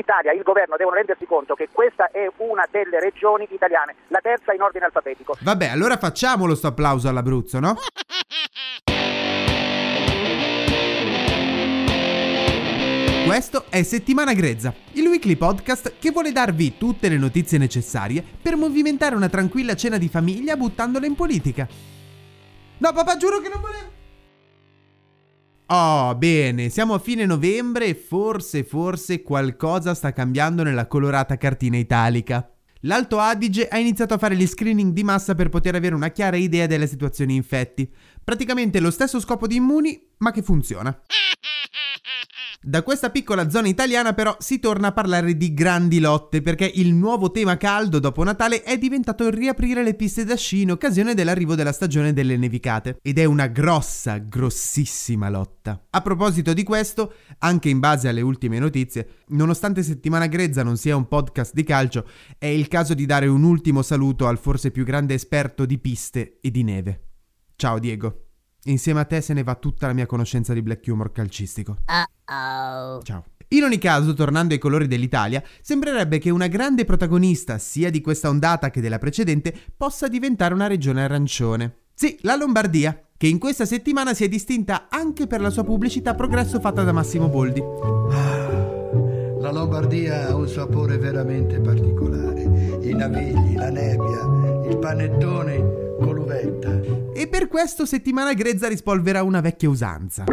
L'Italia, il governo devono rendersi conto che questa è una delle regioni italiane, la terza in ordine alfabetico. Vabbè, allora facciamolo sto applauso all'Abruzzo, no? Questo è Settimana Grezza, il weekly podcast che vuole darvi tutte le notizie necessarie per movimentare una tranquilla cena di famiglia buttandola in politica. No, papà, giuro che non volevo. Oh, bene, siamo a fine novembre e forse, forse qualcosa sta cambiando nella colorata cartina italica. L'Alto Adige ha iniziato a fare gli screening di massa per poter avere una chiara idea delle situazioni infetti. Praticamente lo stesso scopo di immuni, ma che funziona. Da questa piccola zona italiana però si torna a parlare di grandi lotte perché il nuovo tema caldo dopo Natale è diventato riaprire le piste da sci in occasione dell'arrivo della stagione delle nevicate ed è una grossa, grossissima lotta. A proposito di questo, anche in base alle ultime notizie, nonostante Settimana Grezza non sia un podcast di calcio, è il caso di dare un ultimo saluto al forse più grande esperto di piste e di neve. Ciao Diego. Insieme a te se ne va tutta la mia conoscenza di black humor calcistico. Uh-oh. Ciao. In ogni caso, tornando ai colori dell'Italia, sembrerebbe che una grande protagonista sia di questa ondata che della precedente possa diventare una regione arancione. Sì, la Lombardia, che in questa settimana si è distinta anche per la sua pubblicità progresso fatta da Massimo Boldi. Ah, la Lombardia ha un sapore veramente particolare. I navigli, la nebbia, il panettone con l'uvetta. E per questo settimana grezza rispolvera una vecchia usanza.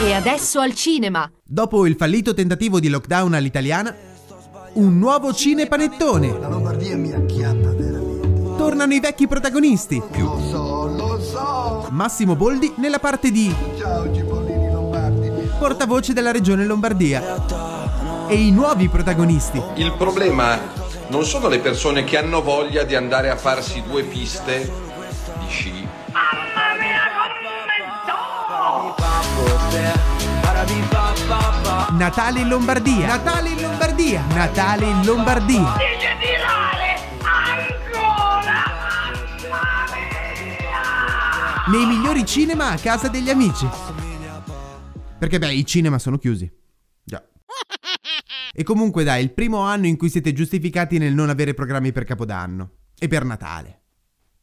E adesso al cinema. Dopo il fallito tentativo di lockdown all'italiana, un nuovo cinepanettone. La Lombardia mi acchiappa veramente. Tornano i vecchi protagonisti. Lo so, lo so. Massimo Boldi nella parte di Ciao cipollini lombardi. portavoce della regione Lombardia. E i nuovi protagonisti. Il problema non sono le persone che hanno voglia di andare a farsi due piste di sci. Natale in Lombardia. Natale in Lombardia. Natale in Lombardia. Nei migliori cinema a casa degli amici. Perché beh, i cinema sono chiusi. Già. E comunque dai, il primo anno in cui siete giustificati nel non avere programmi per Capodanno. E per Natale.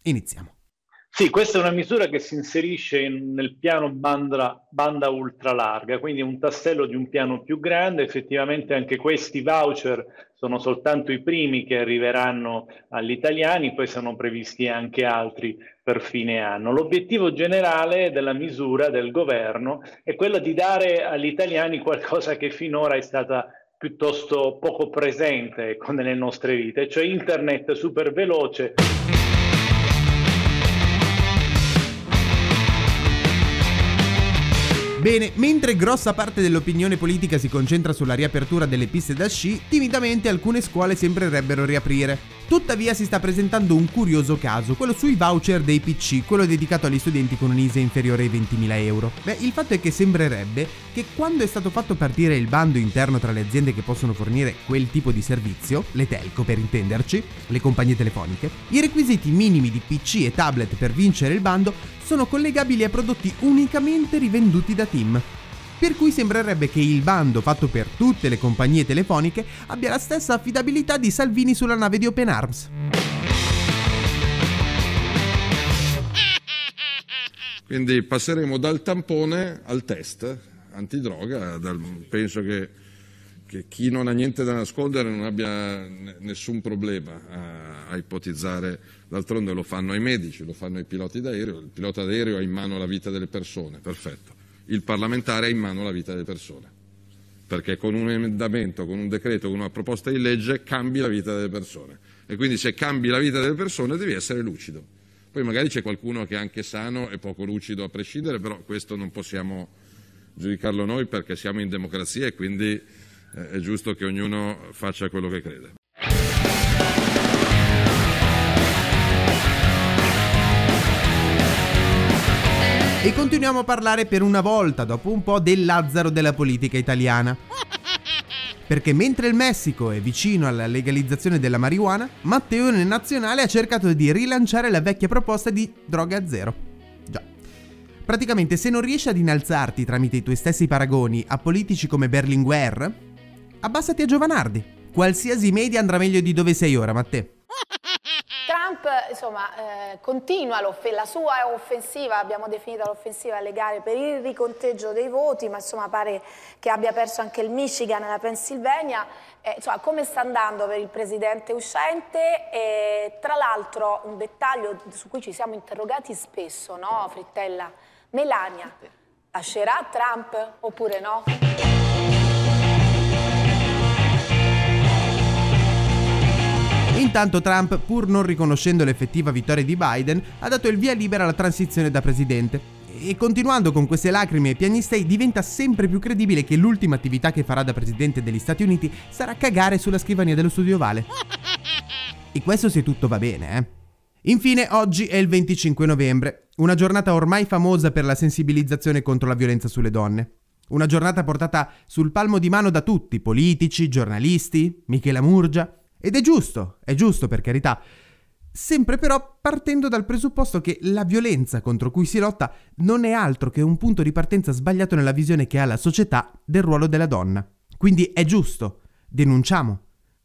Iniziamo. Sì, questa è una misura che si inserisce in- nel piano banda, banda ultra larga, quindi un tassello di un piano più grande. Effettivamente anche questi voucher sono soltanto i primi che arriveranno agli italiani, poi sono previsti anche altri per fine anno. L'obiettivo generale della misura del governo è quello di dare agli italiani qualcosa che finora è stata piuttosto poco presente ecco, nelle nostre vite, cioè internet super veloce. Bene, mentre grossa parte dell'opinione politica si concentra sulla riapertura delle piste da sci, timidamente alcune scuole sembrerebbero riaprire. Tuttavia si sta presentando un curioso caso, quello sui voucher dei PC, quello dedicato agli studenti con un ISE inferiore ai 20.000 euro. Beh, il fatto è che sembrerebbe che quando è stato fatto partire il bando interno tra le aziende che possono fornire quel tipo di servizio, le telco per intenderci, le compagnie telefoniche, i requisiti minimi di PC e tablet per vincere il bando sono collegabili a prodotti unicamente rivenduti da Team. Per cui sembrerebbe che il bando fatto per tutte le compagnie telefoniche abbia la stessa affidabilità di Salvini sulla nave di Open Arms. Quindi passeremo dal tampone al test antidroga. dal- penso che, che chi non ha niente da nascondere non abbia ne- nessun problema a, a ipotizzare. D'altronde lo fanno i medici, lo fanno i piloti d'aereo. Il pilota d'aereo ha in mano la vita delle persone, perfetto. Il parlamentare ha in mano la vita delle persone. perché con un emendamento, con un decreto, con una proposta di legge cambi la vita delle persone. E quindi se cambi la vita delle persone devi essere lucido. Poi magari c'è qualcuno che è anche sano e poco lucido a prescindere, però questo non possiamo giudicarlo noi perché siamo in democrazia e quindi è giusto che ognuno faccia quello che crede. E continuiamo a parlare per una volta, dopo un po', del Lazzaro della politica italiana. Perché mentre il Messico è vicino alla legalizzazione della marijuana, Matteone Nazionale ha cercato di rilanciare la vecchia proposta di droga zero. Già. Praticamente se non riesci ad innalzarti tramite i tuoi stessi paragoni a politici come Berlinguer, abbassati a Giovanardi. Qualsiasi media andrà meglio di dove sei ora, Matteo. Trump insomma, eh, continua la sua offensiva, abbiamo definito l'offensiva legale per il riconteggio dei voti, ma insomma pare che abbia perso anche il Michigan e la Pennsylvania. Eh, insomma, come sta andando per il presidente uscente? E, tra l'altro un dettaglio su cui ci siamo interrogati spesso, no Frittella? Melania, lascerà Trump oppure no? Intanto Trump, pur non riconoscendo l'effettiva vittoria di Biden, ha dato il via libera alla transizione da presidente. E continuando con queste lacrime e piagnistei, diventa sempre più credibile che l'ultima attività che farà da presidente degli Stati Uniti sarà cagare sulla scrivania dello studio ovale. E questo se tutto va bene, eh. Infine, oggi è il 25 novembre, una giornata ormai famosa per la sensibilizzazione contro la violenza sulle donne. Una giornata portata sul palmo di mano da tutti, politici, giornalisti, Michela Murgia, ed è giusto, è giusto per carità. Sempre però partendo dal presupposto che la violenza contro cui si lotta non è altro che un punto di partenza sbagliato nella visione che ha la società del ruolo della donna. Quindi è giusto, denunciamo.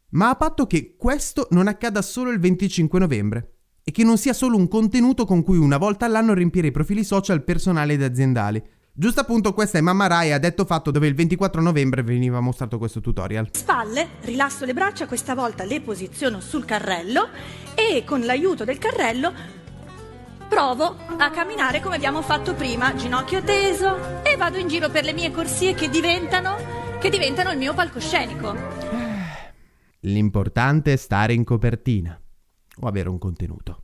Ma a patto che questo non accada solo il 25 novembre e che non sia solo un contenuto con cui una volta all'anno riempire i profili social personali ed aziendali, Giusto appunto questa è Mamma Rai a detto fatto dove il 24 novembre veniva mostrato questo tutorial. Spalle, rilasso le braccia, questa volta le posiziono sul carrello e con l'aiuto del carrello provo a camminare come abbiamo fatto prima, ginocchio teso e vado in giro per le mie corsie che diventano, che diventano il mio palcoscenico. L'importante è stare in copertina o avere un contenuto.